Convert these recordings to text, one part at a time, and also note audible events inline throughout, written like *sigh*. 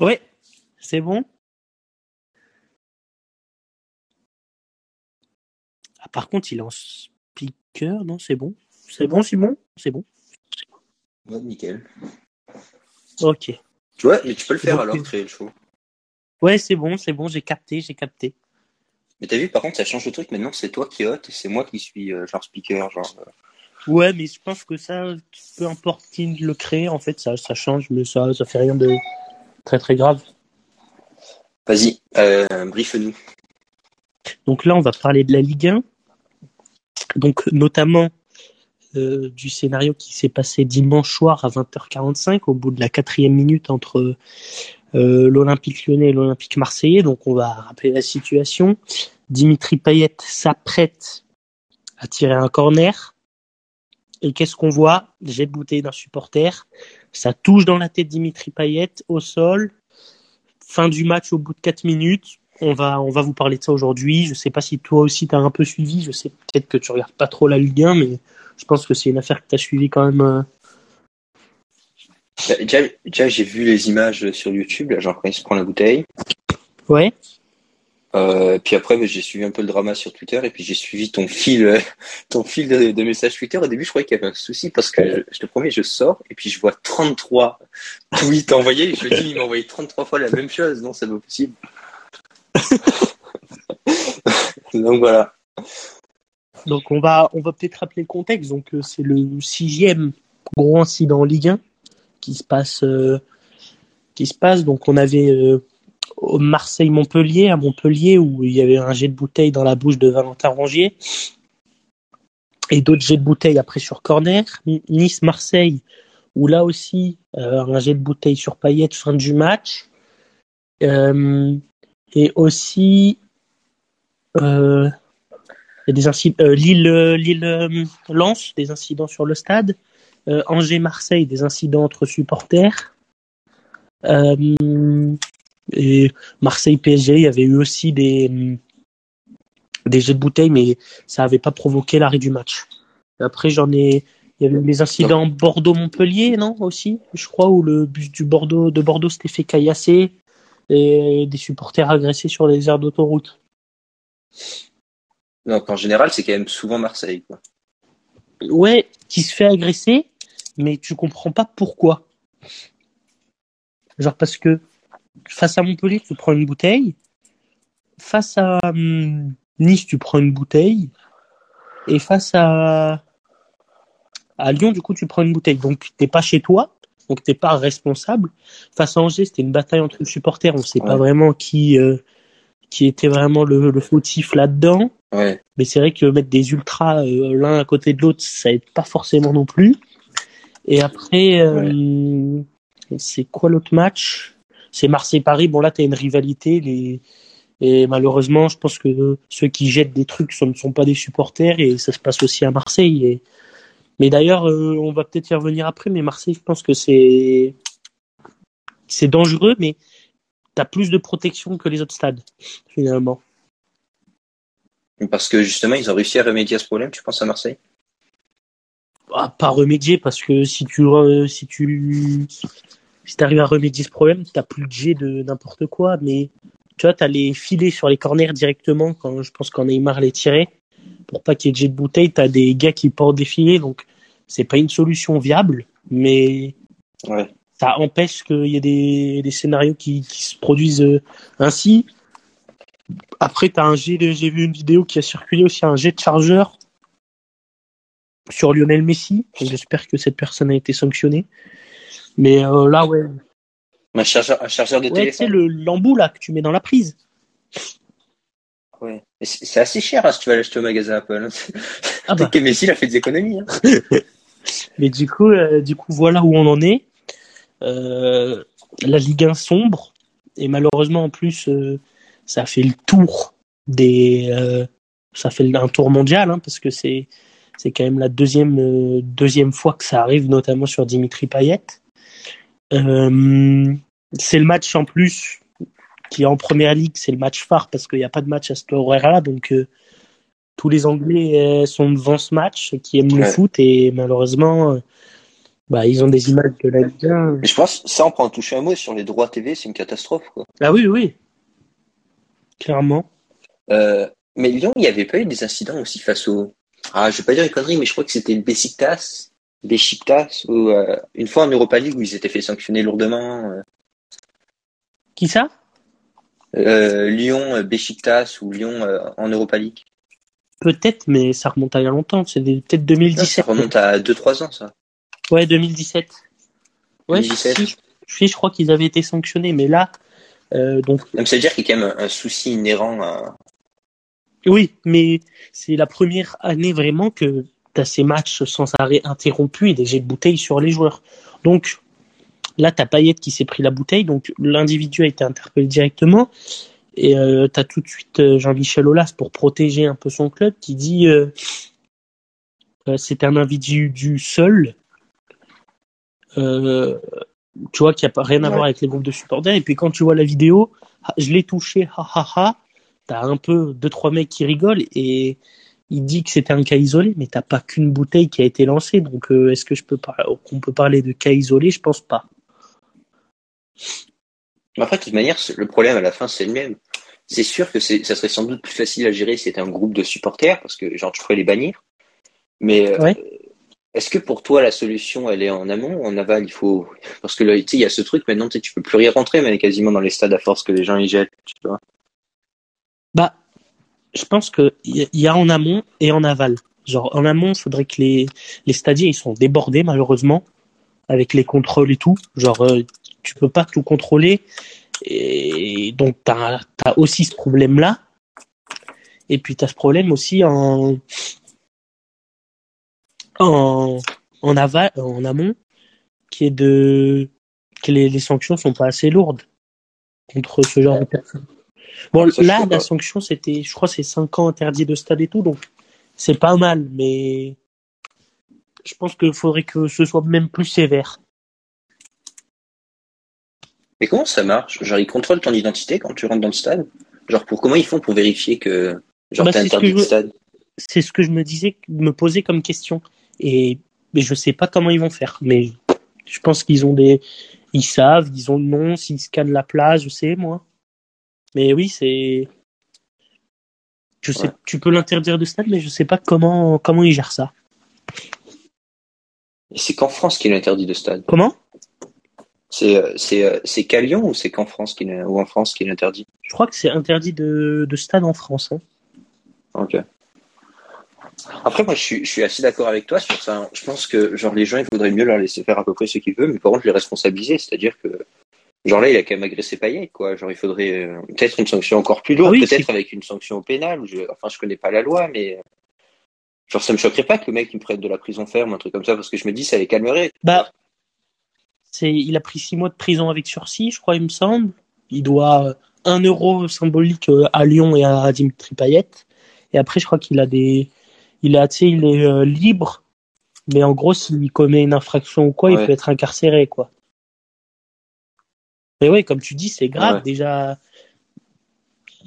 Ouais, c'est bon? Ah, par contre, il est en speaker, non, c'est bon? C'est bon, Simon? C'est bon. Ouais, nickel. Ok. Tu vois, mais tu peux le faire Donc, alors, créer le show. Ouais, c'est bon, c'est bon, j'ai capté, j'ai capté. Mais t'as vu, par contre, ça change le truc. Maintenant, c'est toi qui hôte et c'est moi qui suis euh, genre speaker. Genre, euh. Ouais, mais je pense que ça, peu importe qui le crée, en fait, ça, ça change, mais ça, ça fait rien de très très grave. Vas-y, euh, brief-nous. Donc là, on va parler de la Ligue 1. Donc, notamment euh, du scénario qui s'est passé dimanche soir à 20h45, au bout de la quatrième minute entre euh, l'Olympique lyonnais et l'Olympique marseillais. Donc, on va rappeler la situation. Dimitri Payet s'apprête à tirer un corner. Et qu'est-ce qu'on voit? Jet de bouteille d'un supporter. Ça touche dans la tête Dimitri Payet au sol. Fin du match au bout de 4 minutes. On va, on va vous parler de ça aujourd'hui. Je sais pas si toi aussi t'as un peu suivi. Je sais peut-être que tu regardes pas trop la Ligue 1, mais je pense que c'est une affaire que t'as suivi quand même. euh. Bah, Déjà, déjà, j'ai vu les images sur YouTube, là, genre quand il se prend la bouteille. Ouais. Euh, puis après, j'ai suivi un peu le drama sur Twitter et puis j'ai suivi ton fil, *laughs* ton fil de, de messages Twitter. Au début, je croyais qu'il y avait un souci parce que je, je te promets, je sors et puis je vois 33 tweets envoyés. Et je me dis, il m'a envoyé 33 fois la même chose. Non, c'est pas possible. *laughs* Donc voilà. Donc on va, on va peut-être rappeler le contexte. Donc euh, c'est le sixième gros incident en Ligue 1 qui se passe, euh, qui se passe. Donc on avait euh, Marseille-Montpellier, à Montpellier, où il y avait un jet de bouteille dans la bouche de Valentin Rongier et d'autres jets de bouteille après sur corner. Nice-Marseille, où là aussi euh, un jet de bouteille sur Payet fin du match. Euh, et aussi euh, des incidents, euh, Lille, euh, Lille euh, Lens, des incidents sur le stade. Euh, Angers Marseille, des incidents entre supporters. Et Marseille PSG, il y avait eu aussi des des jets de bouteille, mais ça n'avait pas provoqué l'arrêt du match. Après, j'en ai, il y avait eu les incidents Bordeaux-Montpellier, non aussi, je crois, où le bus du Bordeaux de Bordeaux s'était fait caillasser et des supporters agressés sur les aires d'autoroute. Donc en général, c'est quand même souvent Marseille. Quoi. Ouais, qui se fait agresser, mais tu comprends pas pourquoi. Genre parce que face à Montpellier, tu prends une bouteille. Face à hum, Nice, tu prends une bouteille. Et face à, à Lyon, du coup, tu prends une bouteille. Donc, t'es pas chez toi. Donc, t'es pas responsable. Face à Angers, c'était une bataille entre supporters. On sait pas vraiment qui, euh, qui était vraiment le, le fautif là-dedans. Ouais. Mais c'est vrai que mettre des ultras euh, l'un à côté de l'autre, ça aide pas forcément non plus. Et après, euh, c'est quoi l'autre match? C'est Marseille-Paris. Bon là, t'as une rivalité. Les... Et malheureusement, je pense que ceux qui jettent des trucs ce ne sont pas des supporters et ça se passe aussi à Marseille. Et... Mais d'ailleurs, euh, on va peut-être y revenir après. Mais Marseille, je pense que c'est c'est dangereux, mais t'as plus de protection que les autres stades finalement. Parce que justement, ils ont réussi à remédier à ce problème, tu penses à Marseille? Ah, pas remédier parce que si tu re- si tu si t'arrives à remédier ce problème, t'as plus de jet de n'importe quoi. Mais tu vois, t'as les filets sur les corners directement quand je pense quand Neymar les tirait pour pas qu'il y ait de jet de bouteille. T'as des gars qui portent des filets, donc c'est pas une solution viable, mais Ouais. ça empêche qu'il y ait des, des scénarios qui, qui se produisent euh, ainsi. Après, t'as un jet de, j'ai vu une vidéo qui a circulé aussi, un jet de chargeur sur Lionel Messi. J'espère que cette personne a été sanctionnée. Mais euh, là, ouais, Un chargeur, un chargeur de ouais tu sais, téléphone le l'embout là que tu mets dans la prise. Ouais. Mais C'est assez cher hein, si tu vas l'acheter au magasin Apple. hein. Ah bah. Que Messi il a fait des économies. Hein. *laughs* Mais du coup, euh, du coup, voilà où on en est. Euh, la Ligue 1 sombre et malheureusement en plus, euh, ça fait le tour des, euh, ça fait un tour mondial hein, parce que c'est c'est quand même la deuxième euh, deuxième fois que ça arrive, notamment sur Dimitri Payet. Euh, c'est le match en plus qui est en première ligue, c'est le match phare parce qu'il n'y a pas de match à cet horaire-là, donc euh, tous les Anglais euh, sont devant ce match, qui aiment le foot et malheureusement, Bah, ils ont des images de la Ligue 1. Mais je pense, ça, on prend en toucher un mot sur les droits TV, c'est une catastrophe, quoi. Ah oui, oui. Clairement. Mais Lyon, il n'y avait pas eu des incidents aussi face au. Ah, je vais pas dire une connerie, mais je crois que c'était le Besiktas, Besiktas, ou euh, une fois en Europa League où ils étaient fait sanctionner lourdement. euh. Qui ça? Euh, Lyon, euh, Besiktas ou Lyon euh, en Europa League. Peut-être, mais ça remonte à il y a longtemps. C'est peut-être Ça 2017. remonte à 2-3 ans, ça. Ouais, 2017. Ouais, 2017. si, si, je crois qu'ils avaient été sanctionnés, mais là, euh, donc Même ça veut dire qu'il y a quand même un, un souci inhérent à. oui, mais c'est la première année vraiment que tu as ces matchs sans arrêt interrompus et des jets de bouteilles sur les joueurs. Donc là, tu as Payet qui s'est pris la bouteille, donc l'individu a été interpellé directement. Et euh, tu as tout de suite euh, Jean-Michel Aulas pour protéger un peu son club qui dit euh, euh, c'est un individu seul, euh, tu vois, qui a pas rien à Ouais. voir avec les groupes de supporters. Et puis quand tu vois la vidéo, je l'ai touché, ha ha ha, t'as un peu deux trois mecs qui rigolent et il dit que c'était un cas isolé, mais t'as pas qu'une bouteille qui a été lancée. Donc euh, est-ce que je peux par- qu'on peut parler de cas isolé Je pense pas. Mais après, de toute manière, le problème à la fin, c'est le même. C'est sûr que ça serait sans doute plus facile à gérer si c'était un groupe de supporters, parce que genre tu pourrais les bannir. Mais euh, est-ce que pour toi la solution, elle est en amont ou en aval Il faut parce que là, tu sais, il y a ce truc maintenant, tu peux plus rien rentrer, mais quasiment dans les stades à force que les gens y jettent. Tu vois. Bah, je pense que il y, y a en amont et en aval. Genre en amont, il faudrait que les les stadiers ils sont débordés malheureusement avec les contrôles et tout. Genre euh, tu peux pas tout contrôler et donc t'as as aussi ce problème là. Et puis t'as ce problème aussi en en en aval en amont qui est de que les, les sanctions sont pas assez lourdes contre ce genre de personnes. Bon, Ça, là, la pas. sanction, c'était, je crois, c'est 5 ans interdit de stade et tout, donc c'est pas mal, mais je pense qu'il faudrait que ce soit même plus sévère. Mais comment ça marche? Genre ils contrôlent ton identité quand tu rentres dans le stade? Genre pour comment ils font pour vérifier que genre Bah, t'es interdit de stade? C'est ce que je me disais, me posais comme question. Et, mais je sais pas comment ils vont faire, mais je pense qu'ils ont des, ils savent, ils ont le nom, s'ils scannent la place, je sais, moi. Mais oui, c'est, je sais, Ouais. tu peux l'interdire de stade, mais je sais pas comment, comment ils gèrent ça. C'est qu'en France qu'il est interdit de stade. Comment? C'est euh, c'est euh, c'est qu'à Lyon ou c'est qu'en France qu'il est ou en France qu'il est interdit? Je crois que c'est interdit de, de stade en France. hein. Ok. Après, moi, je suis, je suis assez d'accord avec toi sur ça. Je pense que, genre, les gens, il faudrait mieux leur laisser faire à peu près ce qu'ils veulent, mais par contre, les responsabiliser. C'est-à-dire que, genre, là, il a quand même agressé Payet, quoi. Genre, il faudrait euh, peut-être une sanction encore plus lourde, Ah oui, peut-être avec une sanction au pénal. ou Je, enfin, je connais pas la loi, mais, genre, ça me choquerait pas que le mec, il me prête de la prison ferme, un truc comme ça, parce que je me dis, ça les calmerait. Bah, c'est, il a pris six mois de prison avec sursis, je crois, il me semble. Il doit euh, un euro symbolique euh, à Lyon et à Dimitri Payet. Et après, je crois qu'il a des, il a, tu sais, il est euh, libre. Mais en gros, s'il commet une infraction ou quoi, il peut être incarcéré, quoi. Mais ouais, comme tu dis, c'est grave Ouais. déjà,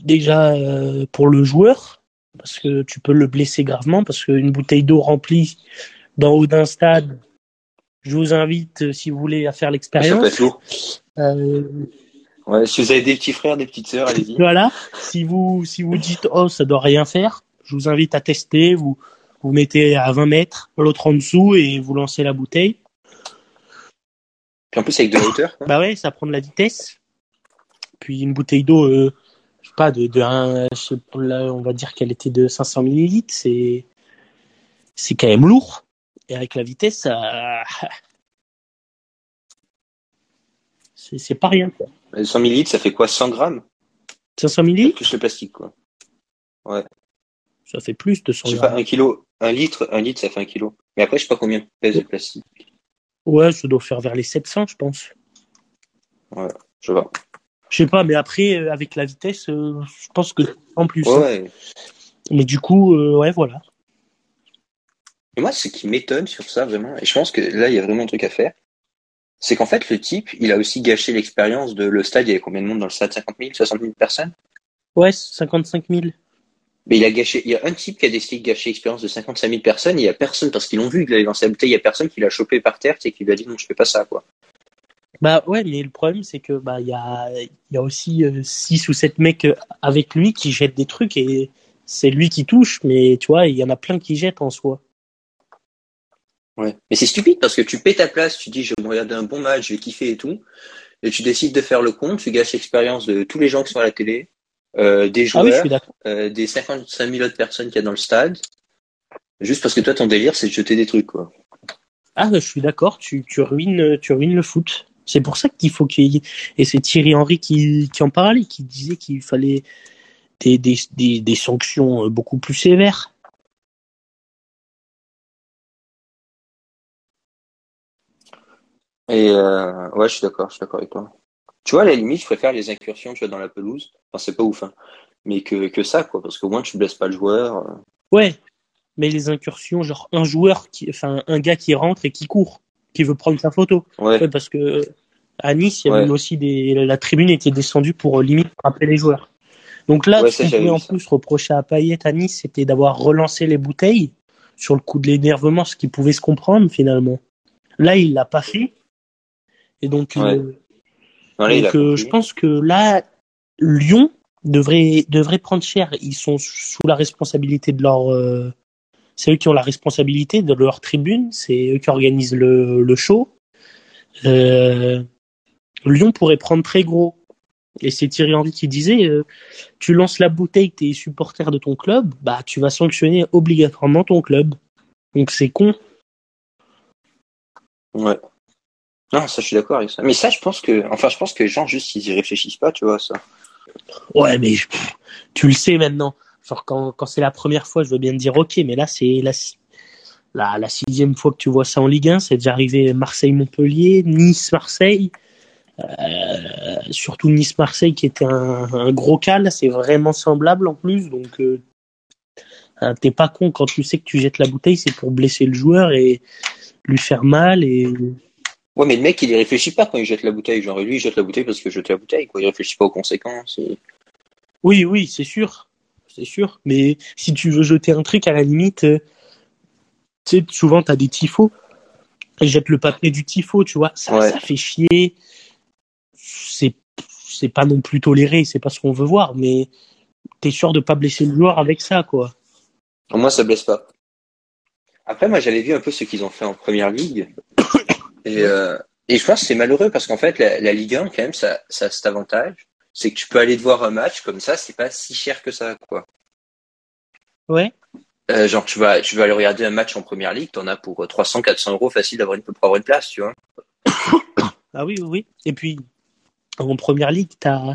déjà euh, pour le joueur, parce que tu peux le blesser gravement, parce qu'une bouteille d'eau remplie d'en haut d'un stade, je vous invite, euh, si vous voulez, à faire l'expérience. Euh, Ouais, si vous avez des petits frères, des petites sœurs, allez-y. voilà. Si vous, si vous dites, oh, ça doit rien faire, je vous invite à tester. Vous, vous mettez à 20 mètres, l'autre en dessous et vous lancez la bouteille. Puis en plus, avec de la hauteur. Bah ouais, ça prend de la vitesse. Puis une bouteille d'eau, euh, je sais pas, de, de un, je sais pas, là, on va dire qu'elle était de 500 millilitres, c'est, c'est quand même lourd. Et avec la vitesse, ça, *laughs* c'est, c'est pas rien, quoi. 100 millilitres, ça fait quoi 100 grammes? 500 millilitres, Plus le plastique, quoi. ça fait plus de Je 100 sais pas, grammes. un kilo, un litre, un litre, ça fait un kilo. Mais après, je sais pas combien pèse le plastique. Ouais, ça doit faire vers les 700, je pense. Je vois. Je sais pas, mais après, euh, avec la vitesse, euh, je pense que en plus. Ouais, hein. ouais. Mais du coup, euh, ouais, voilà. Et moi, ce qui m'étonne sur ça, vraiment, et je pense que là, il y a vraiment un truc à faire, c'est qu'en fait, le type, il a aussi gâché l'expérience de le stade. Il y avait combien de monde dans le stade? 50 000, 60 000 personnes? Ouais, 55 000. Mais il a gâché, il y a un type qui a décidé de gâcher l'expérience de 55 000 personnes, et il y a personne, parce qu'ils l'ont vu, il a lancé la bouteille, il y a personne qui l'a chopé par terre, et qui lui a dit non, je fais pas ça, quoi. Bah ouais, mais le problème c'est que bah il y a il y a aussi 6 ou 7 mecs avec lui qui jettent des trucs et c'est lui qui touche, mais tu vois, il y en a plein qui jettent en soi. Ouais. Mais c'est stupide parce que tu paies ta place, tu dis je vais me regarder un bon match, je vais kiffer et tout, et tu décides de faire le compte, tu gâches l'expérience de tous les gens qui sont à la télé, euh, des Ah oui, joueurs, euh, des 55 000 autres personnes qu'il y a dans le stade, juste parce que toi ton délire c'est de jeter des trucs quoi. Ah, je suis d'accord, tu, tu ruines tu ruines le foot. C'est pour ça qu'il faut qu'il y ait et c'est Thierry Henry qui qui en parlait, qui disait qu'il fallait des, des, des, des sanctions euh, beaucoup plus sévères. Et euh, ouais, je suis d'accord, je suis d'accord avec toi. Tu vois, à la limite, je préfère les incursions, tu vois, dans la pelouse. Enfin, c'est pas ouf, hein. Mais que, que ça, quoi, parce qu'au moins tu blesses pas le joueur. euh. Ouais, mais les incursions, genre un joueur qui, enfin un gars qui rentre et qui court, qui veut prendre sa photo. Ouais, Ouais, parce que à Nice, il y avait Ouais. aussi des, la tribune était descendue pour euh, limite frapper les joueurs. Donc là, Ouais, ce qu'on pouvait en ça. plus reprocher à Payet à Nice, c'était d'avoir relancé les bouteilles sur le coup de l'énervement, ce qui pouvait se comprendre finalement. Là, il l'a pas fait. Et donc, euh, Donc, euh, je pense que là, Lyon devrait, devrait prendre cher. Ils sont sous la responsabilité de leur. euh, c'est eux qui ont la responsabilité de leur tribune. C'est eux qui organisent le, le show. Euh, Lyon pourrait prendre très gros. Et c'est Thierry Henry qui disait euh, tu lances la bouteille, t'es supporter de ton club, bah tu vas sanctionner obligatoirement ton club. Donc c'est con. Ouais. Non, ça, je suis d'accord avec ça. Mais ça, je pense que, enfin, je pense que les gens, juste, ils y réfléchissent pas, tu vois, ça. Ouais, mais je- tu le sais maintenant. Genre quand, quand c'est la première fois, je veux bien te dire ok, mais là c'est la, la, la sixième fois que tu vois ça en Ligue 1. C'est déjà arrivé Marseille-Montpellier, Nice-Marseille. Euh, surtout Nice-Marseille qui était un, un gros cas. Là, c'est vraiment semblable en plus. Donc euh, hein, t'es pas con quand tu sais que tu jettes la bouteille, c'est pour blesser le joueur et lui faire mal. Et Ouais, mais le mec, il y réfléchit pas quand il jette la bouteille. Genre, lui, il jette la bouteille parce que jeter la bouteille, quoi. Il réfléchit pas aux conséquences. et- Oui, oui, c'est sûr. C'est sûr. Mais si tu veux jeter un truc, à la limite, euh, tu sais, souvent, t'as des tifos. Ils jettent le papier du tifo, tu vois. Ça, Ouais. ça fait chier. C'est, c'est pas non plus toléré. C'est pas ce qu'on veut voir. Mais t'es sûr de pas blesser le joueur avec ça, quoi. Au moins, ça blesse pas. Après, moi, j'avais vu un peu ce qu'ils ont fait en première ligue. Et, euh, et je pense que c'est malheureux parce qu'en fait, la, la Ligue 1, quand même, ça, ça a cet avantage. C'est que tu peux aller te voir un match comme ça, c'est pas si cher que ça, quoi. Ouais. Euh, genre, tu vas, tu vas aller regarder un match en première ligue, t'en as pour 300, 400 euros facile d'avoir une, pour avoir une place, tu vois. *coughs* Ah oui, oui, oui. Et puis, en première ligue, t'as,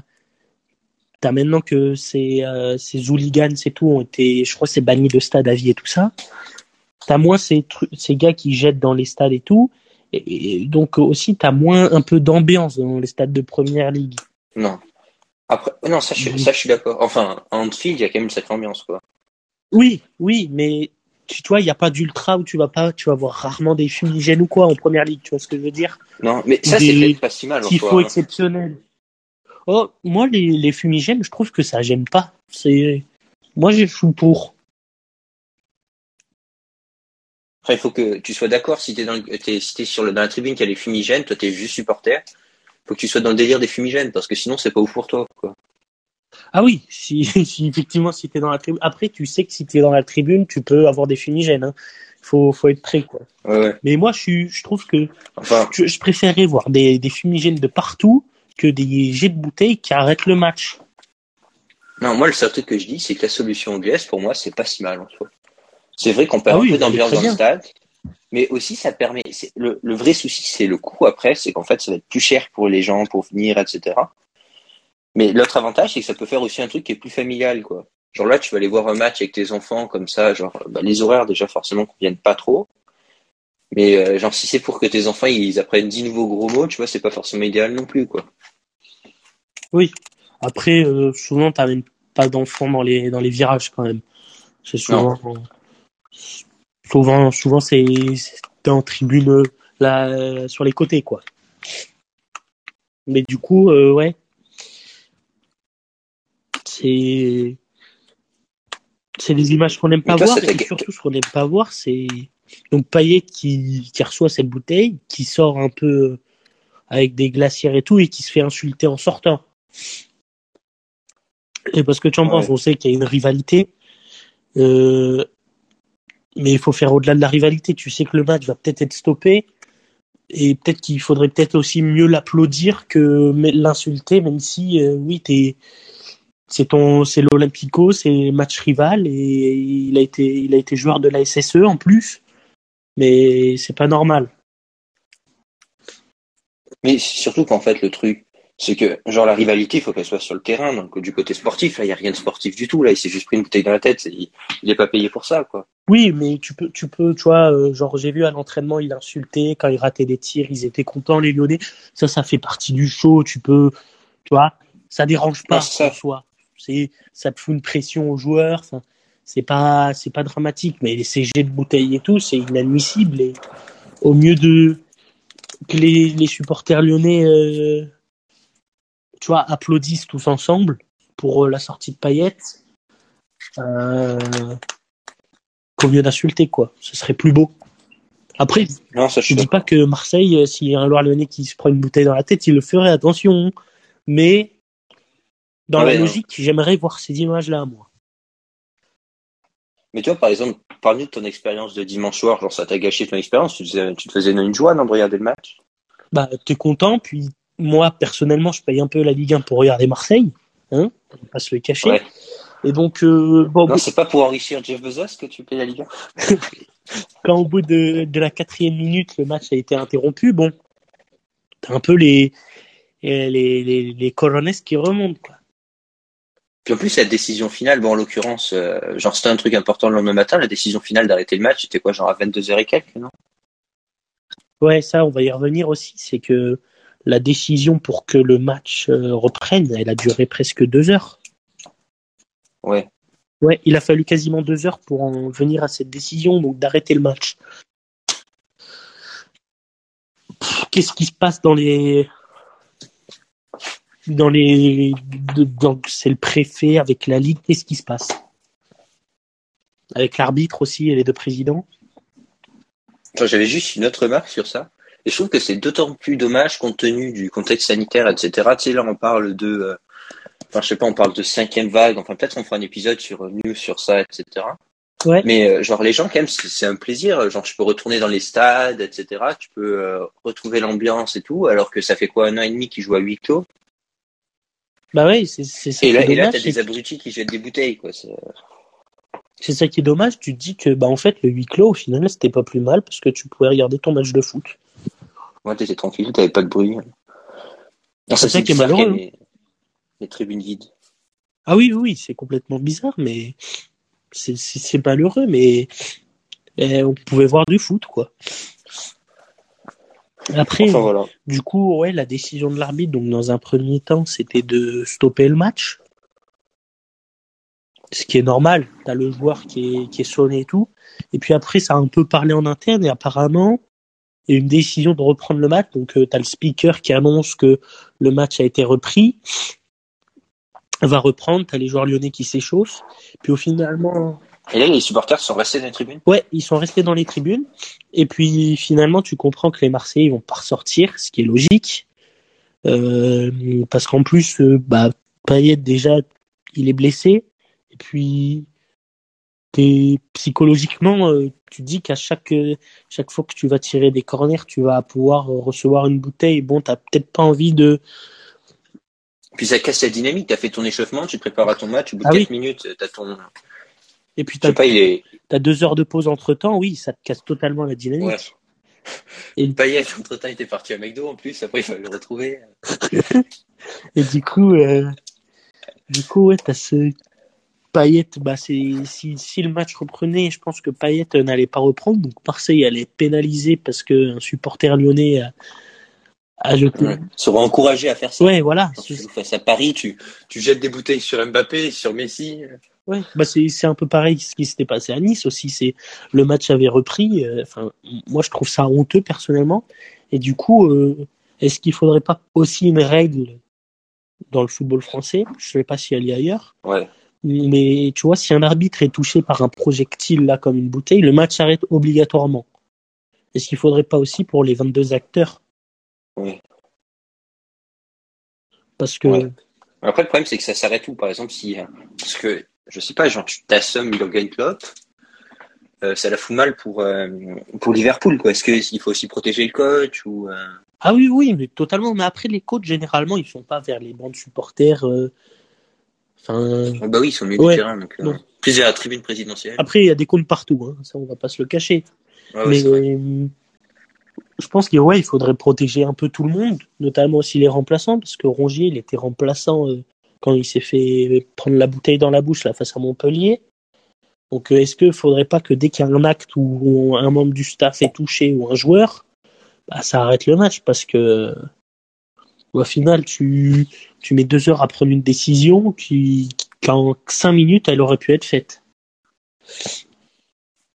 t'as maintenant que ces, euh, ces hooligans et tout ont été, je crois, c'est banni de stade à vie et tout ça. T'as moins ces ces gars qui jettent dans les stades et tout. Et, et donc aussi, t'as moins un peu d'ambiance dans les stades de première ligue. Non. Après, non, ça, je, ça, je suis d'accord. Enfin, en field, il y a quand même une sacrée ambiance, quoi. Oui, oui, mais tu vois, il n'y a pas d'ultra où tu vas pas, tu vas voir rarement des fumigènes ou quoi en première ligue, tu vois ce que je veux dire? Non, mais ça, c'est peut-être pas si mal, soi. hein. exceptionnel. Oh, moi, les, les fumigènes, je trouve que ça gêne pas. C'est, moi, je suis pour. Après, il faut que tu sois d'accord si t'es dans, le- t'es, si t'es sur le, dans la tribune qu'il y a les fumigènes, toi t'es juste supporter. Faut que tu sois dans le délire des fumigènes parce que sinon c'est pas ouf pour toi, quoi. Ah oui, si, *laughs* si effectivement, si t'es dans la tribune. Après, tu sais que si t'es dans la tribune, tu peux avoir des fumigènes. Hein. Faut, faut être prêt, quoi. Ouais, ouais. Mais moi, je suis, je trouve que Enfin, je, je préférerais voir des, des fumigènes de partout que des jets de bouteilles qui arrêtent le match. non, moi le seul truc que je dis, c'est que la solution anglaise, pour moi, c'est pas si mal en soi. C'est vrai qu'on perd Ah oui, un peu d'ambiance dans le stade, mais aussi ça permet. c'est- Le, le vrai souci, c'est le coût après, c'est qu'en fait, ça va être plus cher pour les gens pour venir, etc. Mais l'autre avantage, c'est que ça peut faire aussi un truc qui est plus familial, quoi. Genre là, tu vas aller voir un match avec tes enfants comme ça, genre bah, les horaires déjà forcément conviennent pas trop. Mais euh, genre si c'est pour que tes enfants ils apprennent 10 nouveaux gros mots, tu vois, c'est pas forcément idéal non plus, quoi. Oui. Après, euh, souvent, t'as même pas d'enfants dans les, dans les virages quand même. C'est souvent, souvent, souvent, c'est, en tribune, euh, là, euh, sur les côtés, quoi. Mais du coup, euh, ouais. C'est, c'est les images qu'on n'aime pas toi, voir. Et surtout, ce qu'on n'aime pas voir, c'est donc Payet qui, qui reçoit cette bouteille, qui sort un peu avec des glacières et tout, et qui se fait insulter en sortant. Et parce que tu en Ouais. penses, on sait qu'il y a une rivalité. Euh, mais il faut faire au-delà de la rivalité. Tu sais que le match va peut-être être stoppé. Et peut-être qu'il faudrait peut-être aussi mieux l'applaudir que l'insulter, même si, euh, oui, t'es, c'est ton, c'est l'Olympico, c'est match rival et il a été, il a été joueur de la SSE en plus. Mais c'est pas normal. Mais surtout qu'en fait, le truc, c'est que, genre, la rivalité, il faut qu'elle soit sur le terrain. Donc, du côté sportif, là, il n'y a rien de sportif du tout. Là, il s'est juste pris une bouteille dans la tête. Il n'est pas payé pour ça, quoi. Oui, mais tu peux, tu peux, tu vois, euh, genre j'ai vu à l'entraînement, il insultait quand il ratait des tirs, ils étaient contents les Lyonnais. Ça, ça fait partie du show. Tu peux, tu vois, ça dérange pas ça. en soi. C'est, ça te fout une pression aux joueurs. Enfin, c'est pas, c'est pas dramatique. Mais les CG de bouteilles et tout, c'est inadmissible. Et au mieux de que les, les supporters lyonnais, euh, tu vois, applaudissent tous ensemble pour euh, la sortie de Payet. Euh, qu'au lieu d'insulter, quoi. Ce serait plus beau. Après, Non, ça, je suis dis pas que Marseille, euh, s'il y a un Loire Lyonnais qui se prend une bouteille dans la tête, il le ferait, attention. Mais, dans Ouais, la non. logique, j'aimerais voir ces images-là, moi. Mais toi, par exemple, de ton expérience de dimanche soir. Genre, ça t'a gâché ton expérience. Tu, te faisais- une joie, non, de regarder le match? Bah, t'es content, puis moi, personnellement, je paye un peu la Ligue 1 pour regarder Marseille, hein, on va pas se le cacher. Ouais. Et donc, euh, bon, Non, c'est pas pour enrichir Jeff Bezos que tu payes la Ligue 1 *laughs* quand au bout de, de la quatrième minute, le match a été interrompu, bon, t'as un peu les, les, les, les coronets qui remontent, quoi. Puis en plus, cette décision finale, bon, en l'occurrence, euh, genre, c'était un truc important le lendemain matin. La décision finale d'arrêter le match, c'était quoi, genre à 22h et quelques, non? Ouais, ça, on va y revenir aussi. C'est que la décision pour que le match euh, reprenne, elle a duré presque deux heures. Ouais. Ouais, il a fallu quasiment deux heures pour en venir à cette décision, donc d'arrêter le match. Qu'est-ce qui se passe dans les dans les donc c'est le préfet avec la ligue qu'est-ce qui se passe? Avec l'arbitre aussi et les deux présidents? J'avais juste une autre remarque sur ça. Et je trouve que c'est d'autant plus dommage compte tenu du contexte sanitaire, etc. Tu sais, là, on parle de, euh, enfin, je sais pas, on parle de cinquième vague. Enfin, peut-être on fera un épisode sur euh, news sur ça, etc. Ouais. Mais euh, genre, les gens, quand même, c'est un plaisir. Genre, je peux retourner dans les stades, etc. Tu peux euh, retrouver l'ambiance et tout, alors que ça fait quoi, un an et demi qu'ils jouent à huis clos? bah ouais c'est ça Et là, et là, t'as des abrutis qui jettent des bouteilles, quoi. C'est- C'est ça qui est dommage, tu te dis que bah en fait le huis clos au final c'était pas plus mal parce que tu pouvais regarder ton match de foot. Ouais, t'étais tranquille, t'avais pas de bruit. Non, C'est ça qui est malheureux, Les, les tribunes vides. Ah oui oui, oui c'est complètement bizarre mais c'est c'est c'est malheureux mais eh, on pouvait voir du foot quoi. Après Enfin, voilà. du coup ouais la décision de l'arbitre donc dans un premier temps c'était de stopper le match. Ce qui est normal, t'as le joueur qui est, qui est sonné et tout. Et puis après, ça a un peu parlé en interne et apparemment, a une décision de reprendre le match. Donc, euh, tu as le speaker qui annonce que le match a été repris, va reprendre. Tu as les joueurs lyonnais qui s'échauffent. Puis au finalement, Et là, les supporters sont restés dans les tribunes. ouais, ils sont restés dans les tribunes. Et puis finalement, tu comprends que les Marseillais ils vont pas ressortir, ce qui est logique. Euh, parce qu'en plus, euh, bah, Payet déjà, il est blessé. Et puis, t'es psychologiquement, euh, tu dis qu'à chaque euh, chaque fois que tu vas tirer des corners, tu vas pouvoir euh, recevoir une bouteille. Bon, t'as peut-être pas envie de. Puis ça casse la dynamique. T'as fait ton échauffement, tu te prépares à ton match. Au bout de Ah 4 oui. minutes, t'as ton. Et puis t'as est. deux heures de pause entre temps. Oui, ça te casse totalement la dynamique. Ouais. Et- Payet, entre temps, il était parti à McDo en plus. Après, il fallait le retrouver. *laughs* Et du coup, euh, du coup, ouais, t'as ce Payet. Bah, si, si le match reprenait, je pense que Payet euh, n'allait pas reprendre. Donc Marseille allait être pénalisé parce que un supporter lyonnais a, a jeté. Ouais. Sera encouragé à faire ça. Ouais, voilà. Quand tu joues face à Paris, tu, tu jettes des bouteilles sur Mbappé, sur Messi. Ouais, bah c'est c'est un peu pareil ce qui s'était passé à Nice aussi. C'est le match avait repris. euh, Enfin, moi je trouve ça honteux personnellement. Et du coup, euh, est-ce qu'il faudrait pas aussi une règle dans le football français? Je sais pas si elle y a ailleurs. Ouais. Mais tu vois, si un arbitre est touché par un projectile là comme une bouteille, le match s'arrête obligatoirement. Est-ce qu'il faudrait pas aussi pour les 22 acteurs? Oui. Parce que Ouais. Après, le problème, c'est que ça s'arrête où? Par exemple, si. Parce que, je sais pas, genre, tu t'assommes Jürgen Klopp, euh, ça la fout mal pour, euh, pour Liverpool, quoi. Est-ce qu'il faut aussi protéger le coach ou. euh, ah oui oui, mais totalement. Mais après les coachs généralement ils sont pas vers les bancs de supporters. Enfin, oh, Bah oui, ils sont au milieu Ouais. du terrain, donc. euh, Non. Plus à la tribune présidentielle. après il y a des comptes partout, hein, ça on va pas se le cacher. Ouais, mais euh, je pense que ouais, il faudrait protéger un peu tout le monde, notamment aussi les remplaçants, parce que Rongier, il était remplaçant euh, quand il s'est fait prendre la bouteille dans la bouche là face à Montpellier. Donc euh, est-ce qu'il faudrait pas que dès qu'il y a un acte où un membre du staff est touché ou un joueur, bah, ça arrête le match parce que au final tu tu mets deux heures à prendre une décision qui qu'en cinq minutes elle aurait pu être faite.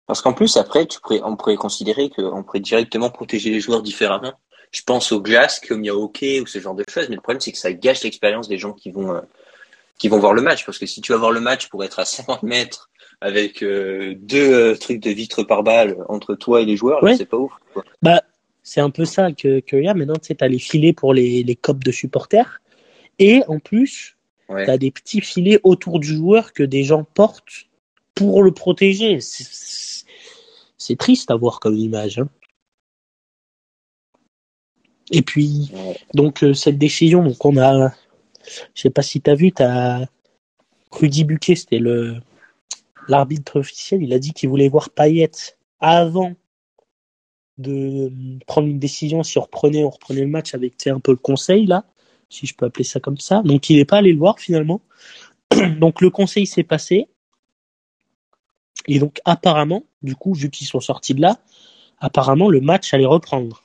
Parce qu'en plus, après, tu pourrais, on pourrait considérer qu'on pourrait directement protéger les joueurs différemment. Je pense aux glaces, comme il y a au hockey ou ce genre de choses, mais le problème, c'est que ça gâche l'expérience des gens qui vont, euh, qui vont voir le match. Parce que si tu vas voir le match pour être à 50 mètres avec euh, deux euh, trucs de vitre par balle entre toi et les joueurs, Ouais. c'est pas ouf. Quoi. Bah, c'est un peu ça que qu'il y a maintenant. Tu sais, t'as les filets pour les les copes de supporters, et en plus, Ouais. t'as des petits filets autour du joueur que des gens portent pour le protéger. C'est- triste à voir comme image. Hein. Et puis, Ouais. donc euh, cette décision, donc on a, je sais pas si t'as vu, t'as Rudy Buquet, c'était le l'arbitre officiel, il a dit qu'il voulait voir Payet avant de prendre une décision si on reprenait, on reprenait le match avec un peu le conseil là, si je peux appeler ça comme ça. Donc il n'est pas allé le voir finalement. *clears throat* donc le conseil s'est passé. Et donc apparemment, du coup, vu qu'ils sont sortis de là, apparemment le match allait reprendre.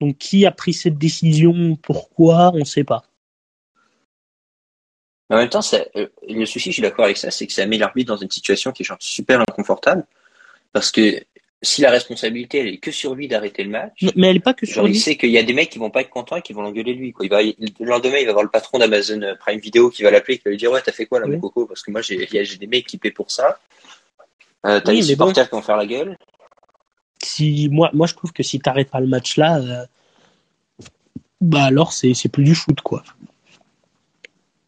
Donc qui a pris cette décision, pourquoi, on ne sait pas. En même temps, euh, le souci, je suis d'accord avec ça, c'est que ça met l'arbitre dans une situation qui est genre super inconfortable. Parce que si la responsabilité, elle est que sur lui d'arrêter le match, Mais elle n'est pas que sur Genre, il lui. sait qu'il y a des mecs qui vont pas être contents et qui vont l'engueuler lui. Quoi. Il va, il- le lendemain, il va voir le patron d'Amazon Prime Video qui va l'appeler, qui va lui dire ouais, t'as fait quoi là, Oui. mon coco? Parce que moi, j'ai, des mecs qui paient pour ça. Euh, t'as Oui, les bon. supporters qui vont faire la gueule. Si moi, moi je trouve que si t'arrêtes pas le match là, euh, bah alors c'est c'est plus du foot quoi.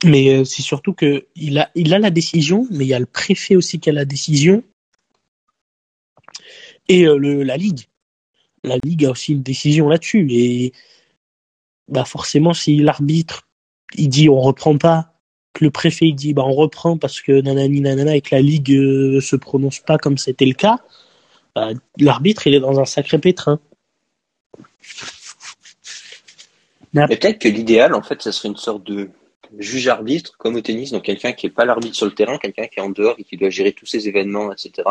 Mais euh, c'est surtout que il a il a la décision, mais il y a le préfet aussi qui a la décision et euh, le la ligue. La ligue a aussi une décision là-dessus et bah forcément si l'arbitre il dit on reprend pas, que le préfet il dit bah on reprend parce que nanani nanana et que la ligue euh, se prononce pas comme c'était le cas, bah, l'arbitre il est dans un sacré pétrin. Et peut-être que l'idéal, en fait, ça serait une sorte de juge-arbitre, comme au tennis, donc quelqu'un qui est pas l'arbitre sur le terrain, quelqu'un qui est en dehors et qui doit gérer tous ces événements, etc.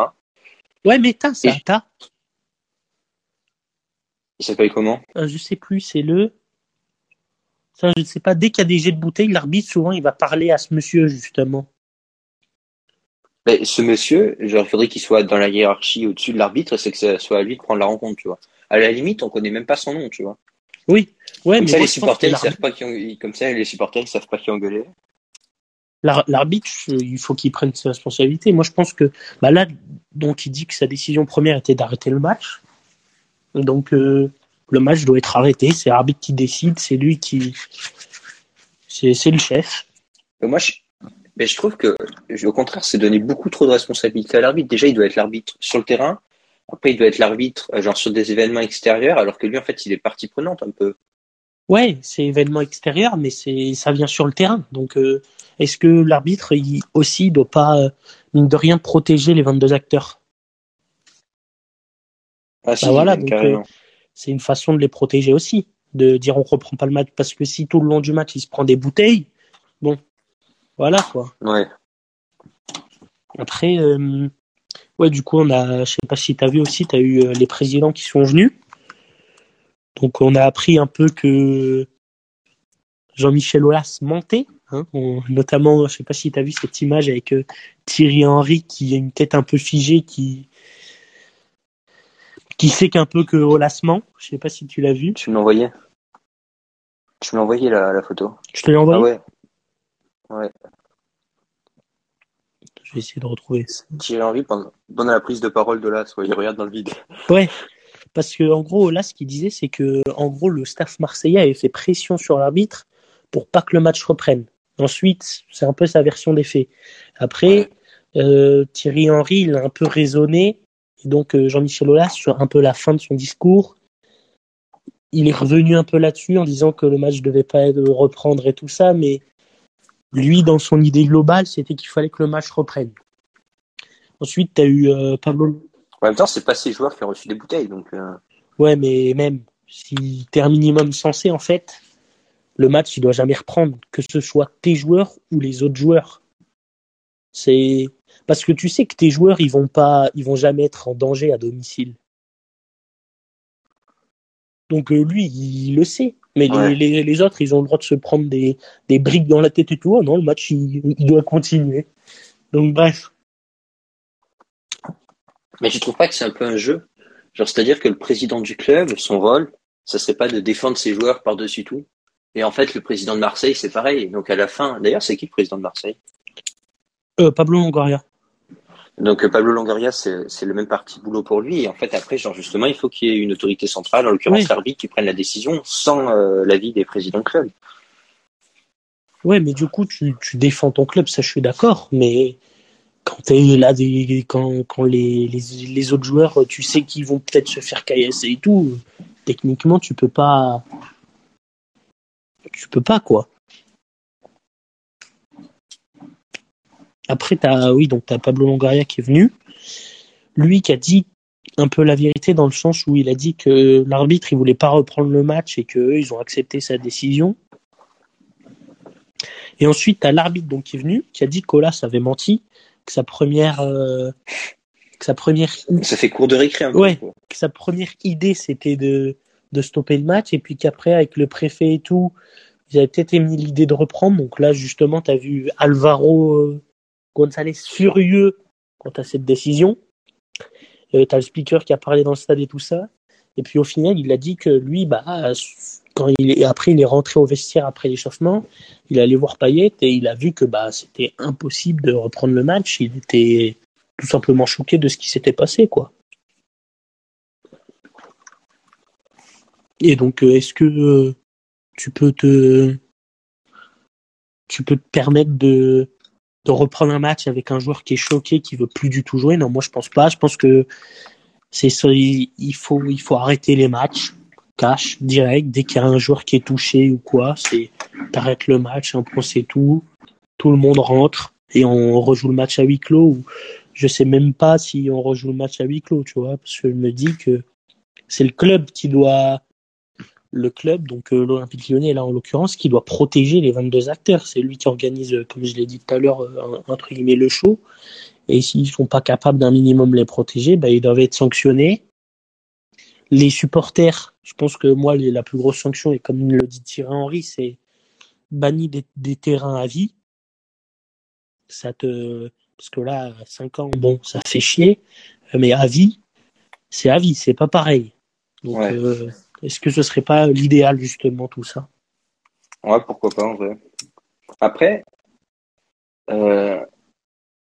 Ouais, mais t'as ça, t'as. Il s'appelle comment? Euh, je sais plus, c'est le. Ça, je sais pas. Dès qu'il y a des jets de bouteilles, l'arbitre souvent il va parler à ce monsieur justement. Ben, Ce monsieur, genre, il faudrait qu'il soit dans la hiérarchie au-dessus de l'arbitre, c'est que ce soit à lui de prendre la rencontre, tu vois. À la limite, on connaît même pas son nom, tu vois. Oui, ouais, Comme mais ça, les supporters, ils savent pas qui ont... comme ça, les supporters, ils savent pas qui engueuler. L'ar- l'arbitre, il faut qu'il prenne ses responsabilités. Moi, je pense que bah là, donc il dit que sa décision première était d'arrêter le match. Donc euh, le match doit être arrêté. C'est l'arbitre qui décide. C'est lui qui. C'est le chef. Moi, je, mais je trouve que, au contraire, c'est donner beaucoup trop de responsabilité à l'arbitre. Déjà, il doit être l'arbitre sur le terrain. Après, il doit être l'arbitre, euh, genre, sur des événements extérieurs, alors que lui, en fait, il est partie prenante un peu. Ouais, c'est événement extérieur, mais c'est ça vient sur le terrain. Donc, euh, est-ce que l'arbitre il, aussi doit pas euh, mine de rien protéger les 22 acteurs? Ah, si, Bah voilà, donc, carrément. C'est une façon de les protéger aussi, de dire on reprend pas le match parce que si tout le long du match il se prend des bouteilles, bon, voilà quoi. Ouais. Après, euh, ouais, du coup on a, je sais pas si t'as vu aussi, t'as eu euh, les présidents qui sont venus. Donc on a appris un peu que Jean-Michel Aulas mentait, hein, on- notamment, je sais pas si t'as vu cette image avec euh, Thierry Henry qui a une tête un peu figée, qui qui sait qu'un peu que Aulas ment. Je sais pas si tu l'as vu. Tu me l'envoyais Tu me l'envoyais, la, la photo. Je te l'ai envoyé? Ah ouais. Ouais. je vais essayer de retrouver. Thierry Henry, pendant, pendant la prise de parole de là, il regarde dans le vide. Ouais, parce que en gros, là, ce qu'il disait, c'est que en gros, le staff marseillais avait fait pression sur l'arbitre pour pas que le match reprenne. Ensuite, c'est un peu sa version des faits. Après, euh, Thierry Henry, il a un peu raisonné. Et donc, euh, Jean-Michel Aulas, sur un peu la fin de son discours, il est revenu un peu là-dessus en disant que le match devait pas être reprendre et tout ça, mais lui, dans son idée globale, c'était qu'il fallait que le match reprenne. Ensuite, tu as eu euh, Pablo. En même temps, c'est pas ces joueurs qui ont reçu des bouteilles, donc. Euh... Ouais, mais même si t'es un minimum censé, en fait, le match, il doit jamais reprendre, que ce soit tes joueurs ou les autres joueurs. C'est parce que tu sais que tes joueurs, ils vont pas, ils vont jamais être en danger à domicile. Donc euh, lui, il le sait. Mais Ouais. les, les, les autres, ils ont le droit de se prendre des, des briques dans la tête et tout. Oh non, le match, il, il doit continuer. Donc bref. Mais tu trouves pas que c'est un peu un jeu? Genre, c'est-à-dire que le président du club, son rôle, ça serait pas de défendre ses joueurs par-dessus tout? Et en fait, le président de Marseille, c'est pareil. Donc à la fin, d'ailleurs, c'est qui le président de Marseille? Euh, Pablo Longoria. Donc euh, Pablo Longoria, c'est le même parti de boulot pour lui. Et en fait, après, genre justement, il faut qu'il y ait une autorité centrale, en l'occurrence Oui. l'arbitre, qui prenne la décision sans euh, l'avis des présidents de club. Ouais, mais du coup, tu, tu défends ton club, ça je suis d'accord. Mais quand t'es là, quand, quand les, autres joueurs, tu sais qu'ils vont peut-être se faire caillasser et tout, techniquement, tu peux pas. Tu peux pas, quoi. Après, t'as, oui, donc t'as Pablo Longoria qui est venu. Lui qui a dit un peu la vérité dans le sens où il a dit que l'arbitre, il voulait pas reprendre le match et que eux, ils ont accepté sa décision. Et ensuite, t'as l'arbitre donc qui est venu, qui a dit qu'Olas avait menti, que sa première, euh, que sa première, Ça fait cours de récré un peu. Ouais. quoi. que sa première idée c'était de de stopper le match et puis qu'après avec le préfet et tout, ils avaient peut-être émis l'idée de reprendre. Donc là, justement, t'as vu Alvaro euh, González furieux quant à cette décision. Euh, t'as le speaker qui a parlé dans le stade et tout ça. Et puis au final, il a dit que lui, bah, quand il est après, il est rentré au vestiaire après l'échauffement. Il allé voir Payet et il a vu que bah c'était impossible de reprendre le match. Il était tout simplement choqué de ce qui s'était passé, quoi. Et donc, euh, est-ce que euh, tu peux te tu peux te permettre de de reprendre un match avec un joueur qui est choqué, qui veut plus du tout jouer? Non, moi je pense pas. Je pense que c'est il faut il faut arrêter les matchs cash direct dès qu'il y a un joueur qui est touché ou quoi. C'est t'arrêtes le match, un point c'est tout. Tout le monde rentre et on rejoue le match à huis clos. Ou je sais même pas si on rejoue le match à huis clos, tu vois, parce que je me dis que c'est le club qui doit le club, donc euh, l'Olympique lyonnais là en l'occurrence, qui doit protéger les 22 acteurs. C'est lui qui organise, euh, comme je l'ai dit tout à l'heure, euh, entre guillemets le show. Et s'ils sont pas capables d'un minimum les protéger, bah, ils doivent être sanctionnés. Les supporters, je pense que moi les- la plus grosse sanction, et comme le dit Thierry Henry, c'est banni des, des terrains à vie. Ça te, parce que là, à 5 ans, bon, ça fait chier, mais à vie, c'est à vie, c'est pas pareil. Donc, Ouais. euh, est-ce que ce serait pas l'idéal justement tout ça? Ouais, pourquoi pas en vrai. Après, euh,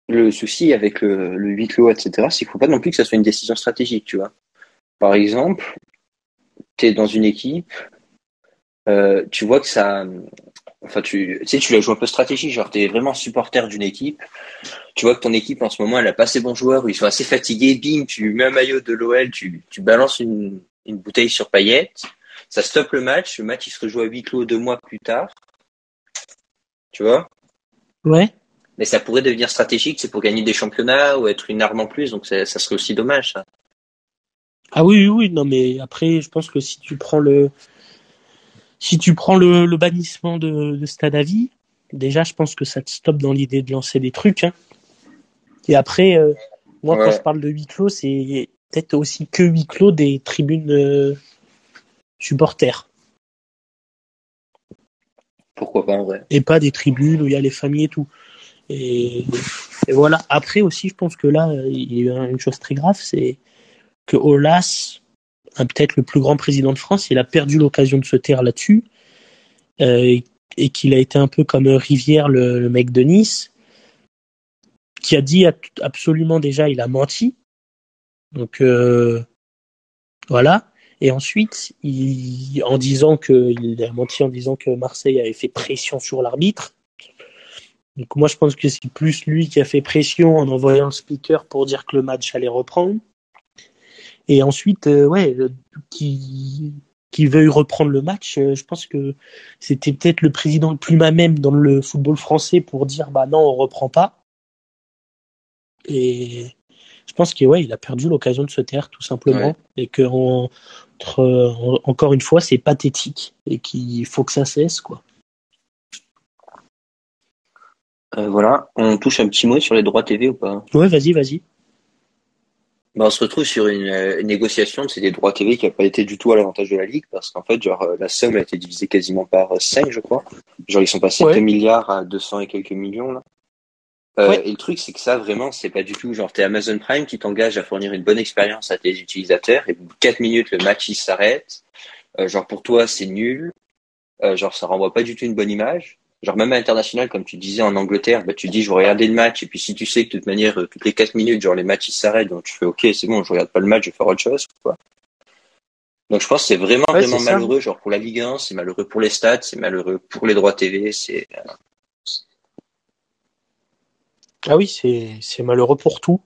le souci avec le, le huis clos, etc., c'est qu'il faut pas non plus que ça soit une décision stratégique, tu vois. Par exemple, tu es dans une équipe, euh, tu vois que ça... Enfin, tu, tu sais, tu la joues un peu stratégique, genre tu es vraiment supporter d'une équipe, tu vois que ton équipe en ce moment, elle a pas assez bons joueurs, ou ils sont assez fatigués, bing, tu mets un maillot de l'OL, tu, tu balances une, une bouteille sur paillette, ça stoppe le match, le match il se rejoue à huis clos deux mois plus tard, tu vois? Ouais. mais ça pourrait devenir stratégique, c'est pour gagner des championnats ou être une arme en plus, donc ça, ça serait aussi dommage. Ça. Ah oui, oui, oui, non, mais après, je pense que si tu prends le, si tu prends le, le bannissement de, de déjà, je pense que ça te stoppe dans l'idée de lancer des trucs. Hein. Et après, euh, moi, quand je parle de huis clos, c'est peut-être aussi que huis clos des tribunes euh, supporters. Pourquoi pas en vrai et pas des tribunes où il y a les familles et tout. Et, et voilà. Après aussi, je pense que là, il y a une chose très grave, c'est que un- peut-être le plus grand président de France, il a perdu l'occasion de se taire là-dessus, euh, et, qu'il a été un peu comme Rivière, le, mec de Nice. qui a dit absolument déjà il a menti. Donc euh, voilà. Et ensuite, il, en disant que il a menti en disant que Marseille avait fait pression sur l'arbitre. Donc moi je pense que c'est plus lui qui a fait pression en envoyant le speaker pour dire que le match allait reprendre. Et ensuite, euh, ouais, qui qui veuille reprendre le match, euh, je pense que c'était peut-être le président le plus même dans le football français pour dire bah non, on reprend pas. Et je pense qu'il ouais, il a perdu l'occasion de se taire tout simplement et que encore une fois, c'est pathétique et qu'il faut que ça cesse quoi. Euh, voilà, on touche un petit mot sur les droits TV ou pas? Ouais, vas-y, vas-y. Bah, on se retrouve sur une, négociation de ces droits TV qui n'a pas été du tout à l'avantage de la Ligue parce qu'en fait, genre, euh, la somme a été divisée quasiment par 5, je crois. Genre, ils sont passés de milliards à 200 et quelques millions, là. Euh, Et le truc, c'est que ça, vraiment, c'est pas du tout genre, t'es Amazon Prime qui t'engage à fournir une bonne expérience à tes utilisateurs et 4 minutes, le match, il s'arrête. Euh, genre, pour toi, c'est nul. Euh, genre, ça renvoie pas du tout une bonne image genre même à l'international, comme tu disais en Angleterre, bah, tu dis je vais regarder le match et puis si tu sais que de toute manière euh, toutes les 4 minutes, genre les matchs ils s'arrêtent, donc tu fais ok c'est bon, je regarde pas le match, je vais faire autre chose. Quoi. Donc je pense que c'est vraiment vraiment malheureux, genre pour la Ligue 1, c'est malheureux pour les stats, c'est malheureux pour les droits TV, c'est. Euh, ah oui, c'est c'est malheureux pour tout,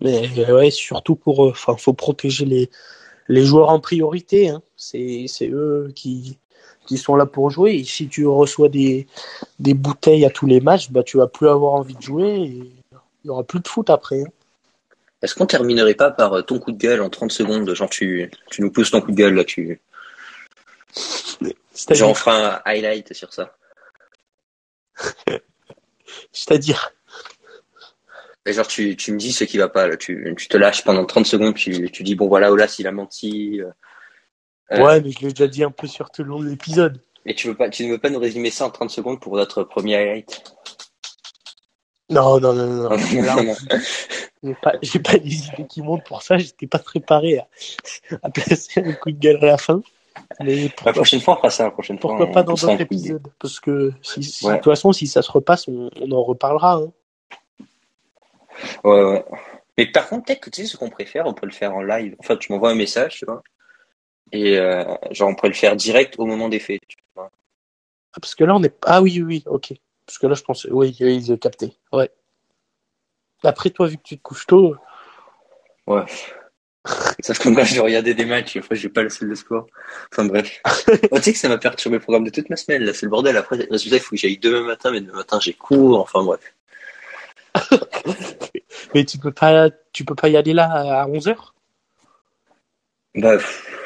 mais ouais surtout pour, euh, enfin faut protéger les les joueurs en priorité, hein. c'est c'est eux qui qui sont là pour jouer. Et si tu reçois des, des bouteilles à tous les matchs, bah, tu vas plus avoir envie de jouer et il y aura plus de foot après. Est-ce qu'on terminerait pas par euh, ton coup de gueule en 30 secondes? Genre, tu, tu nous pousses ton coup de gueule là, tu. Genre, on fera un highlight sur ça. *laughs* C'est-à-dire? Genre, tu, tu me dis ce qui va pas, là. Tu, tu te lâches pendant 30 secondes, tu, tu dis, bon, voilà, Olas, il a menti. Euh, ouais, mais je l'ai déjà dit un peu sur tout le long de l'épisode. Et tu veux pas, tu ne veux pas nous résumer ça en 30 secondes pour notre premier highlight? Non, non, non, non. *laughs* non. j'ai pas, j'ai pas des idées qui montent pour ça. J'étais pas préparé à, à, placer un coup de gueule à la fin. Mais la prochaine fois, on fera ça. La prochaine pourquoi pas dans d'autres épisodes Parce que si, de toute façon, si ça se repasse, on, on en reparlera. Hein. Ouais, ouais. Mais par contre, peut-être que tu sais ce qu'on préfère, on peut le faire en live. Enfin, tu m'envoies un message, tu vois. Et euh, genre, on pourrait le faire direct au moment des faits. Tu vois. Ah, parce que là, on est. Ah oui, oui, oui, ok. Parce que là, je pense. Oui, ils ont capté. Ouais. Après, toi, vu que tu te couches tôt. Ouais. *laughs* Sauf que moi, je regardais des matchs, et après, j'ai pas la salle de sport. Enfin, bref. *laughs* oh, tu sais que ça m'a perturbé le programme de toute ma semaine, là, c'est le bordel. Après, il faut que j'aille demain matin, mais demain matin, j'ai cours, enfin, bref. *laughs* mais tu peux pas, tu peux pas y aller là à 11h bah,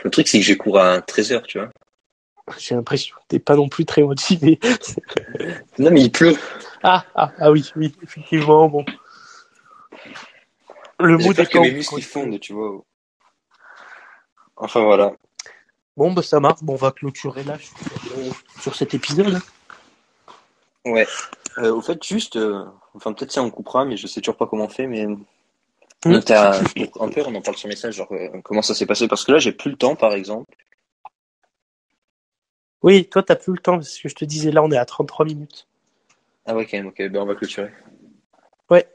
le truc, c'est que j'ai cours à 13h, tu vois. J'ai l'impression que t'es pas non plus très motivé. *laughs* non, mais il pleut. Ah, ah, ah oui, oui, effectivement, bon. Le mot des que mes muscles fondent, tu vois. Enfin, voilà. Bon, bah, ça marche. Bon, on va clôturer là sur cet épisode. Ouais. Euh, au fait, juste, euh, enfin, peut-être ça on coupera, mais je sais toujours pas comment on fait, mais un peu, on en parle sur message, genre euh, comment ça s'est passé Parce que là, j'ai plus le temps, par exemple. Oui, toi, t'as plus le temps, parce que je te disais, là, on est à 33 minutes. Ah ouais, quand même, ok, ben on va clôturer. Ouais.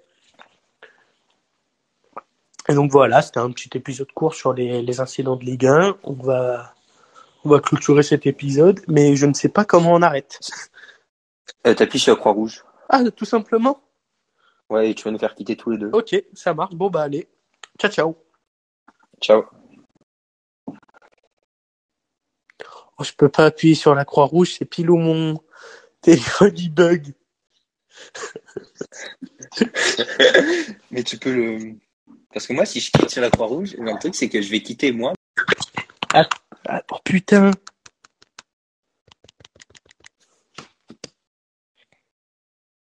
Et donc voilà, c'était un petit épisode court sur les, incidents de Ligue 1. On va, on va clôturer cet épisode, mais je ne sais pas comment on arrête. Euh, T'appuies sur la Croix-Rouge. Ah, tout simplement Ouais, tu vas nous faire quitter tous les deux. Ok, ça marche. Bon, bah allez. Ciao, ciao. Ciao. Oh, je peux pas appuyer sur la croix rouge, c'est pile où mon téléphone il bug. *laughs* Mais tu peux le. Parce que moi, si je quitte sur la croix rouge, le truc, c'est que je vais quitter moi. Ah, ah oh putain.